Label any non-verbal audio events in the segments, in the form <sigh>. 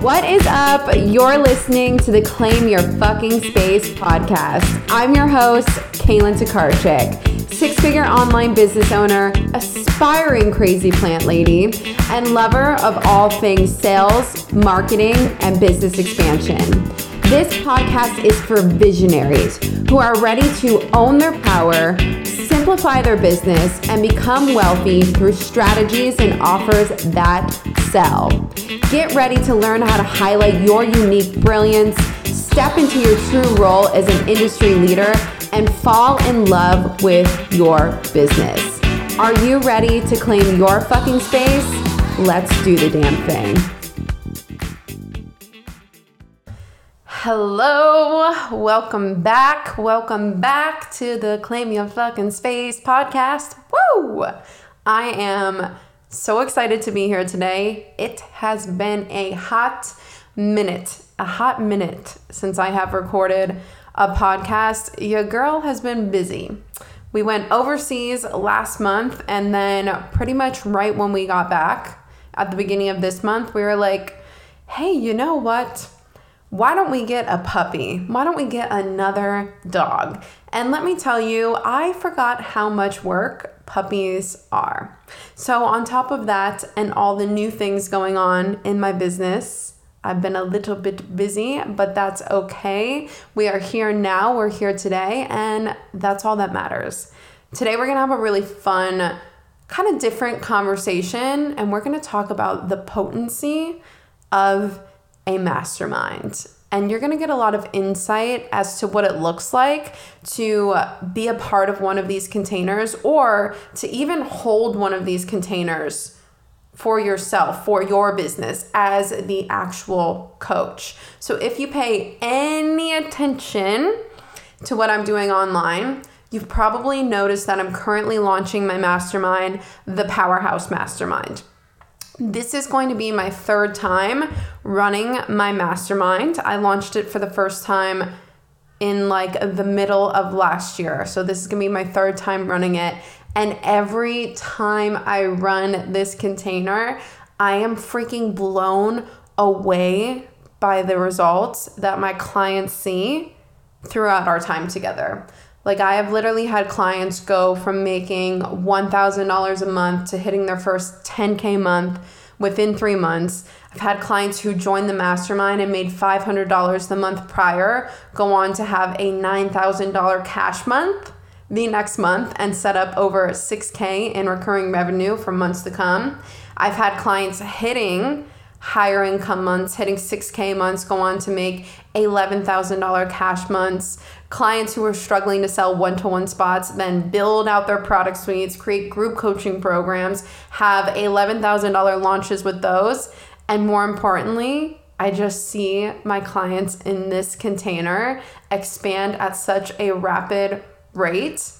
What is up? You're listening to the Claim Your Fucking Space podcast. I'm your host, Cailin Tokarczyk, six figure online business owner, aspiring crazy plant lady, and lover of all things sales, marketing, and business expansion. This podcast is for visionaries who are ready to own their power, simplify their business, and become wealthy through strategies and offers that sell. Get ready to learn how to highlight your unique brilliance, step into your true role as an industry leader, and fall in love with your business. Are you ready to claim your fucking space? Let's do the damn thing. Hello, welcome back. Welcome back to the Claim Your Fucking Space podcast. Woo! I am so excited to be here today. It has been a hot minute, a hot minute since I have recorded a podcast. Your girl has been busy. We went overseas last month, and then pretty much right when we got back at the beginning of this month, we were like, hey, you know what? Why don't we get a puppy? Why don't we get another dog? And let me tell you, I forgot how much work puppies are. So, on top of that, and all the new things going on in my business, I've been a little bit busy, but that's okay. We are here now, we're here today, and that's all that matters. Today, we're gonna have a really fun, kind of different conversation, and we're gonna talk about the potency of a mastermind and you're going to get a lot of insight as to what it looks like to be a part of one of these containers or to even hold one of these containers for yourself, for your business as the actual coach. So if you pay any attention to what I'm doing online, you've probably noticed that I'm currently launching my mastermind, the Powerhouse Mastermind. This is going to be my third time running my mastermind. I launched it for the first time in like the middle of last year. So this is going to be my third time running it. And every time I run this container, I am freaking blown away by the results that my clients see throughout our time together. Like I have literally had clients go from making $1,000 a month to hitting their first 10K month within three months. I've had clients who joined the mastermind and made $500 the month prior go on to have a $9,000 cash month the next month and set up over 6K in recurring revenue for months to come. I've had clients hitting higher income months, hitting 6K months, go on to make $11,000 cash months. Clients who are struggling to sell one to one spots then build out their product suites, create group coaching programs, have $11,000 launches with those. And more importantly, I just see my clients in this container expand at such a rapid rate,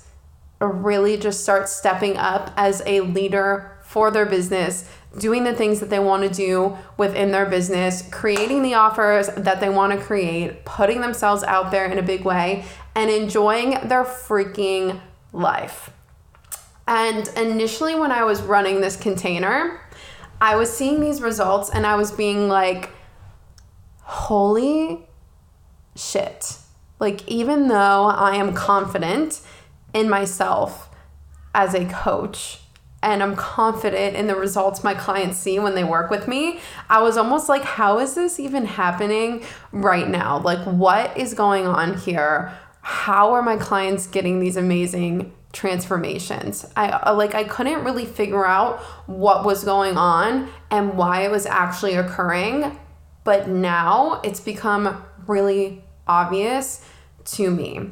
really just start stepping up as a leader for their business doing the things that they want to do within their business, creating the offers that they want to create, putting themselves out there in a big way, and enjoying their freaking life. And initially, when I was running this container, I was seeing these results and I was being like, holy shit. Like, even though I am confident in myself as a coach, and I'm confident in the results my clients see when they work with me, I was almost like, how is this even happening right now? Like, what is going on here? How are my clients getting these amazing transformations? I uh, like I couldn't really figure out what was going on and why it was actually occurring, but now it's become really obvious to me.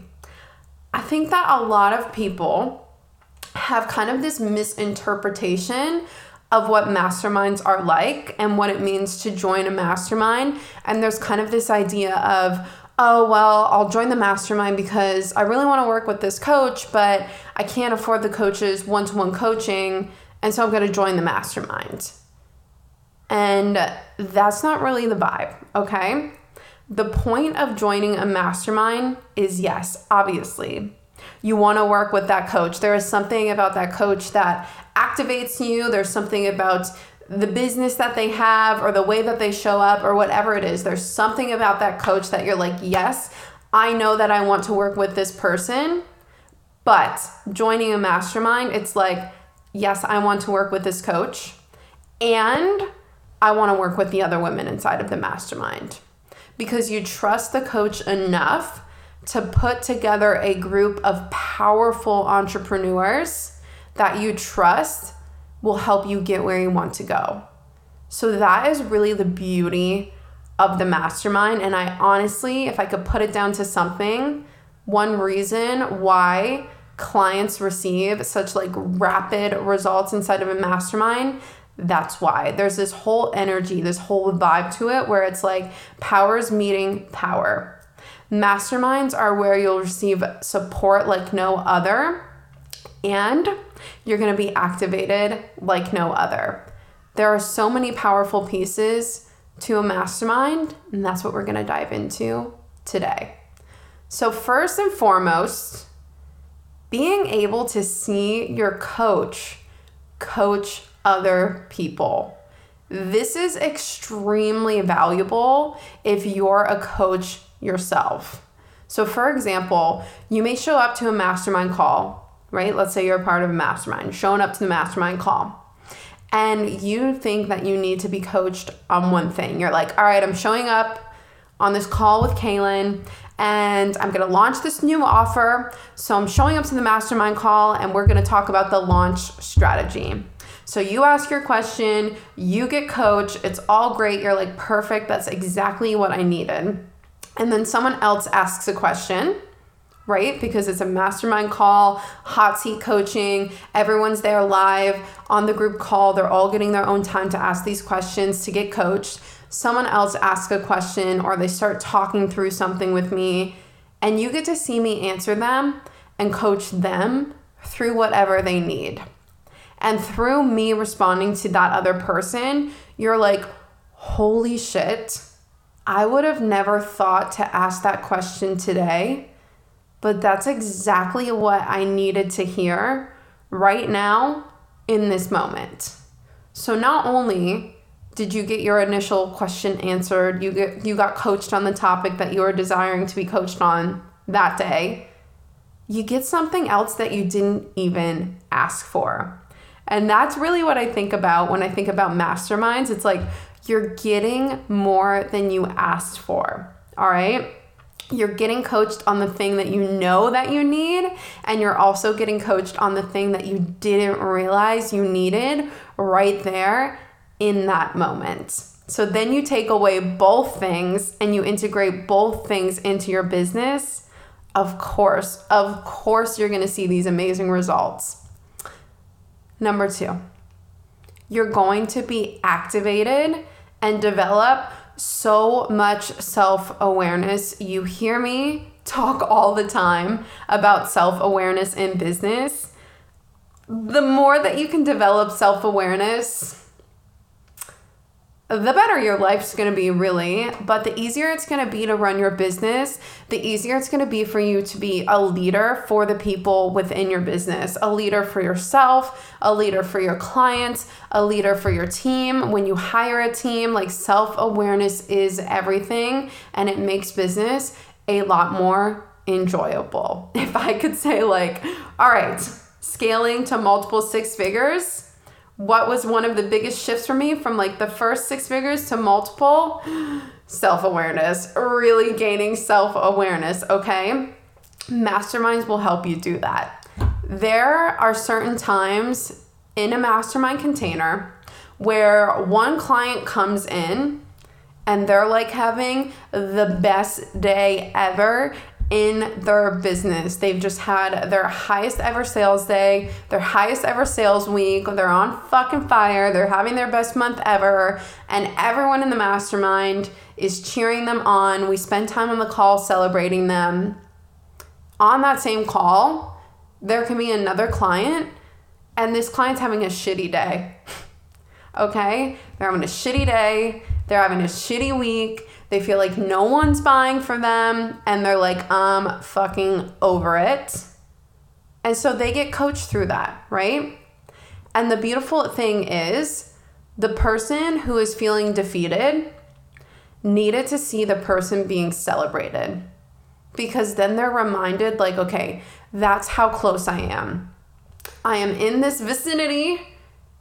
I think that a lot of people have kind of this misinterpretation of what masterminds are like and what it means to join a mastermind. And there's kind of this idea of, oh, well, I'll join the mastermind because I really want to work with this coach, but I can't afford the coach's one to one coaching. And so I'm going to join the mastermind. And that's not really the vibe, okay? The point of joining a mastermind is yes, obviously, you want to work with that coach. There is something about that coach that activates you. There's something about the business that they have or the way that they show up or whatever it is. There's something about that coach that you're like, yes, I know that I want to work with this person. But joining a mastermind, it's like, yes, I want to work with this coach and I want to work with the other women inside of the mastermind because you trust the coach enough to put together a group of powerful entrepreneurs that you trust will help you get where you want to go. So that is really the beauty of the mastermind. And I honestly, if I could put it down to something, one reason why clients receive such like rapid results inside of a mastermind that's why there's this whole energy this whole vibe to it where it's like powers meeting power masterminds are where you'll receive support like no other and you're going to be activated like no other there are so many powerful pieces to a mastermind and that's what we're going to dive into today so first and foremost being able to see your coach coach other people. This is extremely valuable if you're a coach yourself. So, for example, you may show up to a mastermind call, right? Let's say you're a part of a mastermind, showing up to the mastermind call, and you think that you need to be coached on one thing. You're like, all right, I'm showing up on this call with Cailin, and I'm gonna launch this new offer. So I'm showing up to the mastermind call and we're gonna talk about the launch strategy. So you ask your question, you get coached, it's all great, you're like, perfect, that's exactly what I needed. And then someone else asks a question, right? Because it's a mastermind call, hot seat coaching, everyone's there live on the group call, they're all getting their own time to ask these questions to get coached someone else asks a question or they start talking through something with me, and you get to see me answer them and coach them through whatever they need. And through me responding to that other person, you're like, holy shit, I would have never thought to ask that question today, but that's exactly what I needed to hear right now in this moment. So not only did you get your initial question answered? You get you got coached on the topic that you were desiring to be coached on that day. You get something else that you didn't even ask for. And that's really what I think about when I think about masterminds. It's like you're getting more than you asked for. All right? You're getting coached on the thing that you know that you need, and you're also getting coached on the thing that you didn't realize you needed right there in that moment. So then you take away both things and you integrate both things into your business. Of course, of course, you're gonna see these amazing results. Number two, you're going to be activated and develop so much self awareness. You hear me talk all the time about self awareness in business. The more that you can develop self awareness, the better your life's going to be, really. But the easier it's going to be to run your business, the easier it's going to be for you to be a leader for the people within your business, a leader for yourself, a leader for your clients, a leader for your team. When you hire a team, like self awareness is everything and it makes business a lot more enjoyable. <laughs> If I could say, like, all right, scaling to multiple six figures what was one of the biggest shifts for me from like the first six figures to multiple? <gasps> Self awareness, really gaining self awareness, okay? Masterminds will help you do that. There are certain times in a mastermind container where one client comes in and they're like having the best day ever in their business. They've just had their highest ever sales day, their highest ever sales week. They're on fucking fire. They're having their best month ever. And everyone in the mastermind is cheering them on. We spend time on the call celebrating them. On that same call, there can be another client, and this client's having a shitty day. <laughs> okay? They're having a shitty day. They're having a shitty week they feel like no one's buying for them and they're like, I'm fucking over it. And so they get coached through that, right? And the beautiful thing is, The person who is feeling defeated needed to see the person being celebrated because then they're reminded, like, okay, that's how close I am. I am in this vicinity,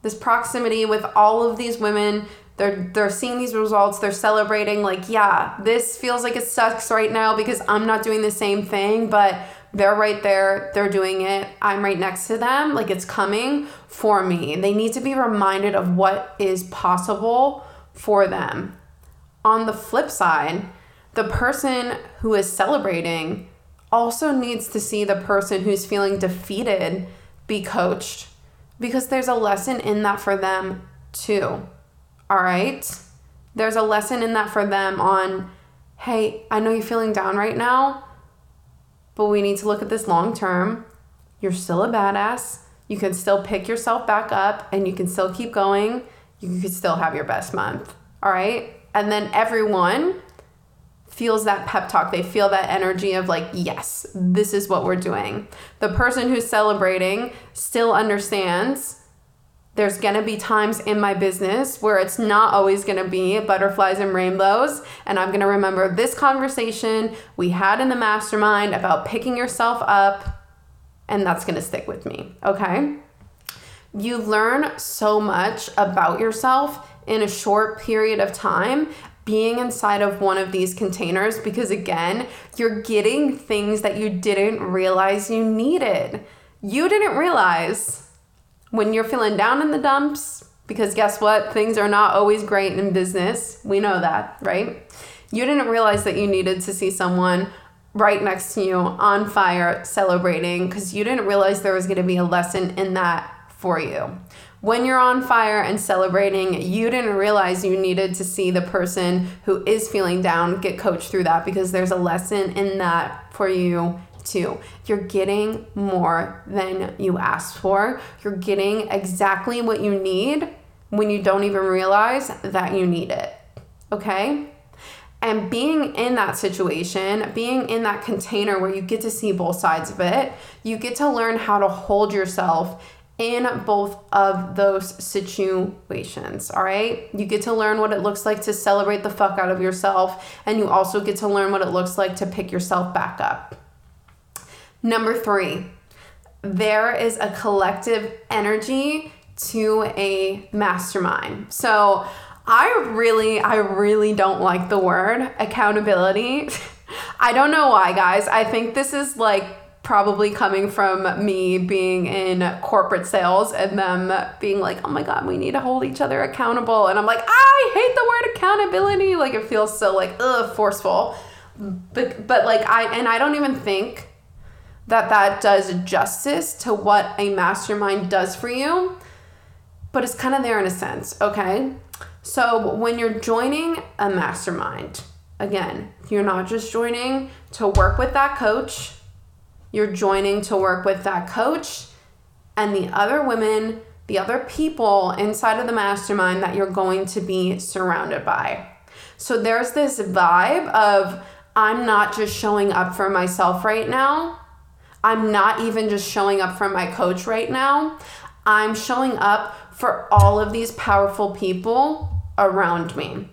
this proximity with all of these women. They're they're seeing these results, they're celebrating like, yeah, this feels like it sucks right now because I'm not doing the same thing, but they're right there, they're doing it. I'm right next to them, like it's coming for me. They need to be reminded of what is possible for them. On the flip side, the person who is celebrating also needs to see the person who's feeling defeated be coached because there's a lesson in that for them too. All right? There's a lesson in that for them on, hey, I know you're feeling down right now, but we need to look at this long term. You're still a badass. You can still pick yourself back up and you can still keep going. You can still have your best month. All right? And then everyone feels that pep talk. They feel that energy of like, yes, this is what we're doing. The person who's celebrating still understands there's gonna be times in my business where it's not always gonna be butterflies and rainbows. And I'm gonna remember this conversation we had in the mastermind about picking yourself up, and that's gonna stick with me, okay? You learn so much about yourself in a short period of time being inside of one of these containers because, again, you're getting things that you didn't realize you needed. You didn't realize when you're feeling down in the dumps, because guess what? Things are not always great in business. We know that, right? You didn't realize that you needed to see someone right next to you on fire celebrating because you didn't realize there was going to be a lesson in that for you when you're on fire and celebrating, you didn't realize you needed to see the person who is feeling down get coached through that because there's a lesson in that for you You're getting more than you asked for. You're getting exactly what you need when you don't even realize that you need it. Okay? And being in that situation, being in that container where you get to see both sides of it, you get to learn how to hold yourself in both of those situations. All right. You get to learn what it looks like to celebrate the fuck out of yourself, and you also get to learn what it looks like to pick yourself back up. Number three, there is a collective energy to a mastermind. So, I really, I really don't like the word accountability. <laughs> I don't know why, guys. I think this is like probably coming from me being in corporate sales and them being like, oh my God, we need to hold each other accountable. And I'm like, I hate the word accountability. Like it feels so like, ugh, forceful. But, but like, I, and I don't even think that that does justice to what a mastermind does for you, but it's kind of there in a sense, okay? So when you're joining a mastermind, again, you're not just joining to work with that coach you're joining to work with that coach and the other women, the other people inside of the mastermind that you're going to be surrounded by. So there's this vibe of I'm not just showing up for myself right now. I'm not even just showing up for my coach right now. I'm showing up for all of these powerful people around me.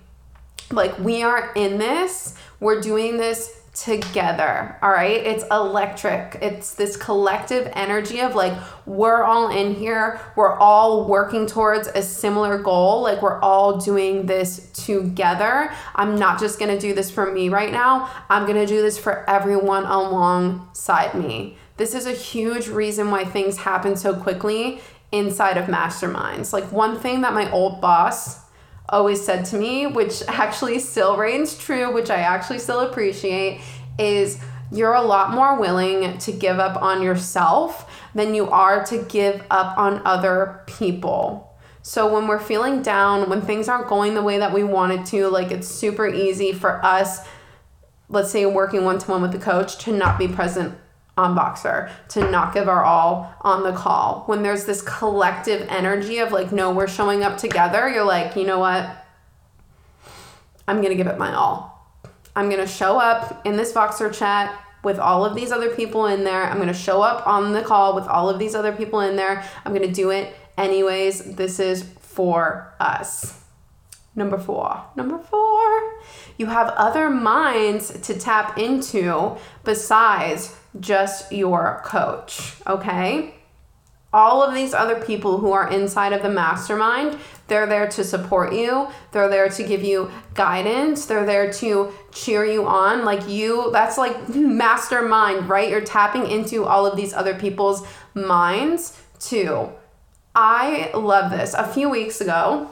Like, we are in this, we're doing this together. All right. It's electric. It's this collective energy of like, we're all in here. We're all working towards a similar goal. Like, we're all doing this together. I'm not just going to do this for me right now. I'm going to do this for everyone alongside me. This is a huge reason why things happen so quickly inside of masterminds. Like, one thing that my old boss, always said to me, which actually still reigns true, which I actually still appreciate, is you're a lot more willing to give up on yourself than you are to give up on other people. So when we're feeling down, when things aren't going the way that we wanted to, like it's super easy for us, let's say working one to one with the coach, to not be present on Voxer, to not give our all on the call. When there's this collective energy of like, no, we're showing up together, you're like, you know what? I'm going to give it my all. I'm going to show up in this Voxer chat with all of these other people in there. I'm going to show up on the call with all of these other people in there. I'm going to do it anyways. This is for us. Number four. Number four. You have other minds to tap into besides just your coach, okay? All of these other people who are inside of the mastermind, they're there to support you. They're there to give you guidance. They're there to cheer you on. Like you, that's like <laughs> mastermind, right? You're tapping into all of these other people's minds too. I love this. A few weeks ago,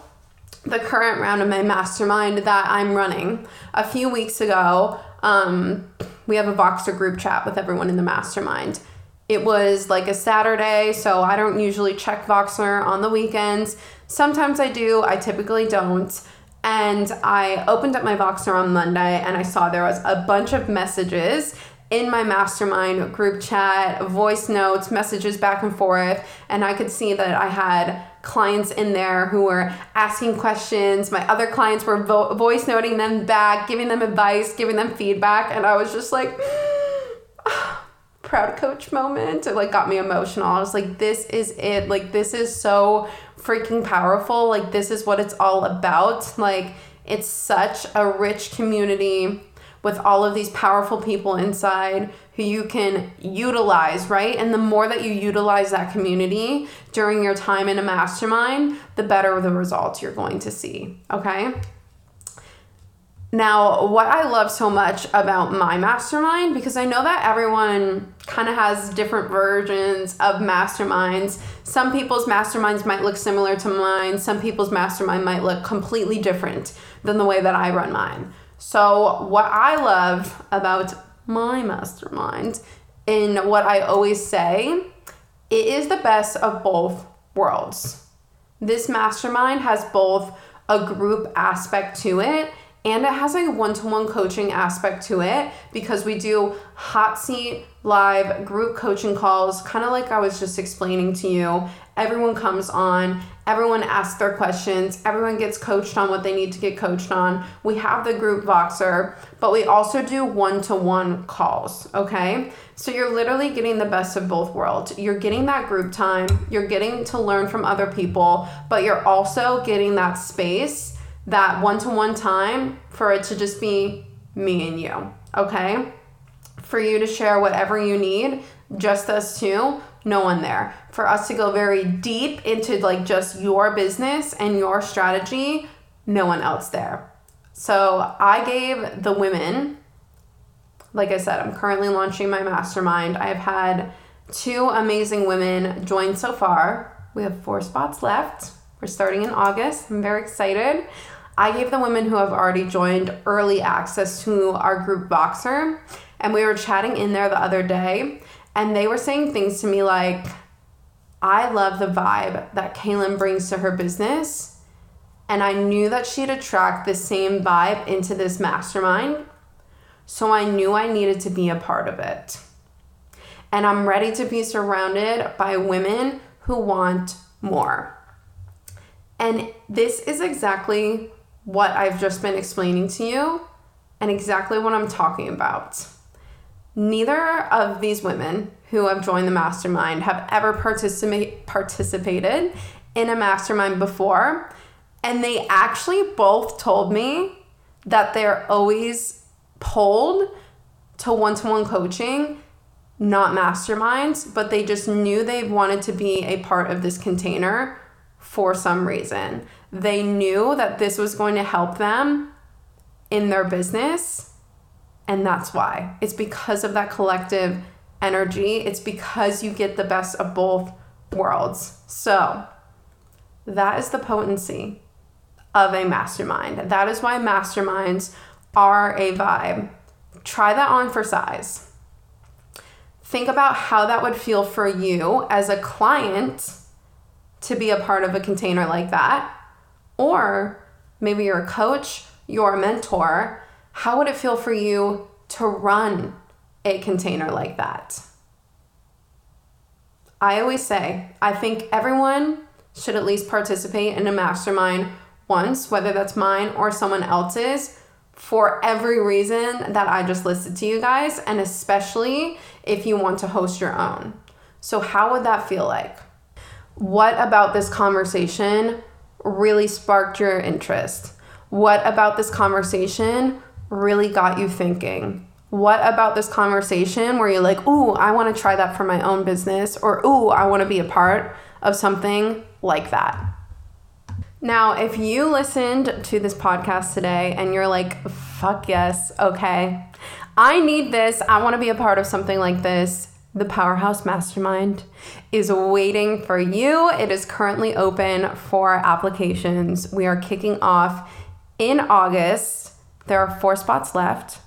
the current round of my mastermind that I'm running. A few weeks ago, um, we have a Voxer group chat with everyone in the mastermind. It was like a Saturday, so I don't usually check Voxer on the weekends. Sometimes I do, I typically don't. And I opened up my Voxer on Monday and I saw there was a bunch of messages in my mastermind group chat, voice notes, messages back and forth, and I could see that I had clients in there who were asking questions. My other clients were vo- voice noting them back, giving them advice, giving them feedback, and I was just like, <sighs> proud coach moment. It like got me emotional. I was like, this is it. Like this is so freaking powerful. Like this is what it's all about. Like it's such a rich community with all of these powerful people inside who you can utilize, right? And the more that you utilize that community during your time in a mastermind, the better the results you're going to see, okay? Now, what I love so much about my mastermind, because I know that everyone kind of has different versions of masterminds. Some people's masterminds might look similar to mine, some people's mastermind might look completely different than the way that I run mine. So, what I love about my mastermind, in what I always say, it is the best of both worlds. This mastermind has both a group aspect to it and it has a one to one coaching aspect to it because we do hot seat live group coaching calls, kind of like I was just explaining to you. Everyone comes on, everyone asks their questions, everyone gets coached on what they need to get coached on. We have the group Voxer, but we also do one to one calls, okay? So you're literally getting the best of both worlds. You're getting that group time, you're getting to learn from other people, but you're also getting that space, that one to one time for it to just be me and you, okay? For you to share whatever you need, just us two, no one there. For us to go very deep into like just your business and your strategy, no one else there. So I gave the women, like I said, I'm currently launching my mastermind. I've had two amazing women join so far. We have four spots left. We're starting in August. I'm very excited. I gave the women who have already joined early access to our group Voxer, and we were chatting in there the other day, and they were saying things to me like, I love the vibe that Cailin brings to her business. And I knew that she'd attract the same vibe into this mastermind. So I knew I needed to be a part of it. And I'm ready to be surrounded by women who want more. And this is exactly what I've just been explaining to you and exactly what I'm talking about. Neither of these women who have joined the mastermind have ever participate, participated in a mastermind before. And they actually both told me that they're always pulled to one to one coaching, not masterminds, but they just knew they wanted to be a part of this container for some reason. They knew that this was going to help them in their business. And that's why. It's because of that collective energy. It's because you get the best of both worlds. So, that is the potency of a mastermind. That is why masterminds are a vibe. Try that on for size. Think about how that would feel for you as a client to be a part of a container like that. Or maybe you're a coach, you're a mentor. How would it feel for you to run a container like that? I always say, I think everyone should at least participate in a mastermind once, whether that's mine or someone else's, for every reason that I just listed to you guys, and especially if you want to host your own. So, how would that feel like? What about this conversation really sparked your interest? What about this conversation really got you thinking? What about this conversation where you're like, ooh, I want to try that for my own business, or ooh, I want to be a part of something like that? Now, if you listened to this podcast today and you're like, fuck yes, okay, I need this, I want to be a part of something like this, the Powerhouse Mastermind is waiting for you. It is currently open for applications. We are kicking off in August. There are four spots left.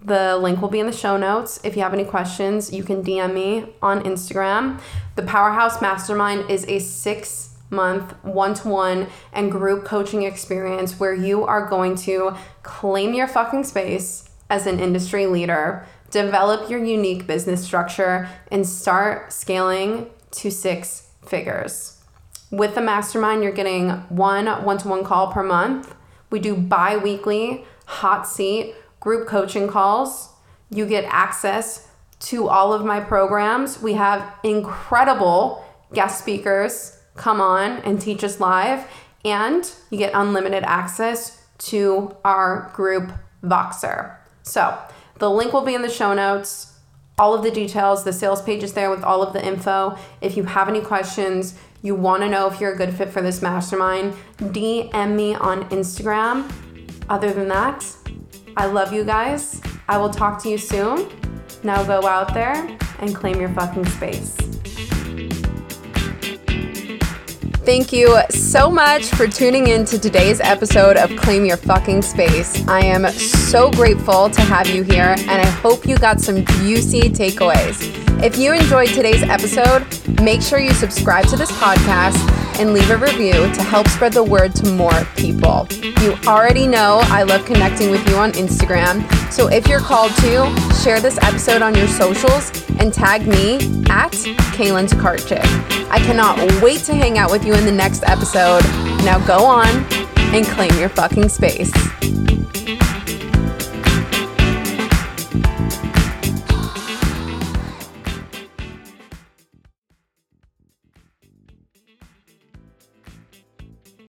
The link will be in the show notes. If you have any questions, you can DM me on Instagram. The Powerhouse Mastermind is a six month one to one and group coaching experience where you are going to claim your fucking space as an industry leader, develop your unique business structure, and start scaling to six figures. With the mastermind, you're getting one one to one call per month. We do bi weekly hot seat group coaching calls. You get access to all of my programs. We have incredible guest speakers come on and teach us live, and you get unlimited access to our group Voxer. So, the link will be in the show notes. All of the details, the sales page is there with all of the info. If you have any questions, you want to know if you're a good fit for this mastermind, DM me on Instagram. Other than that, I love you guys. I will talk to you soon. Now go out there and claim your fucking space. Thank you so much for tuning in to today's episode of Claim Your Fucking Space. I am so grateful to have you here, and I hope you got some juicy takeaways. If you enjoyed today's episode, make sure you subscribe to this podcast and leave a review to help spread the word to more people. You already know I love connecting with you on Instagram, so if you're called to, share this episode on your socials and tag me at Cailin Tokarczyk. I cannot wait to hang out with you in the next episode. Now go on and claim your fucking space.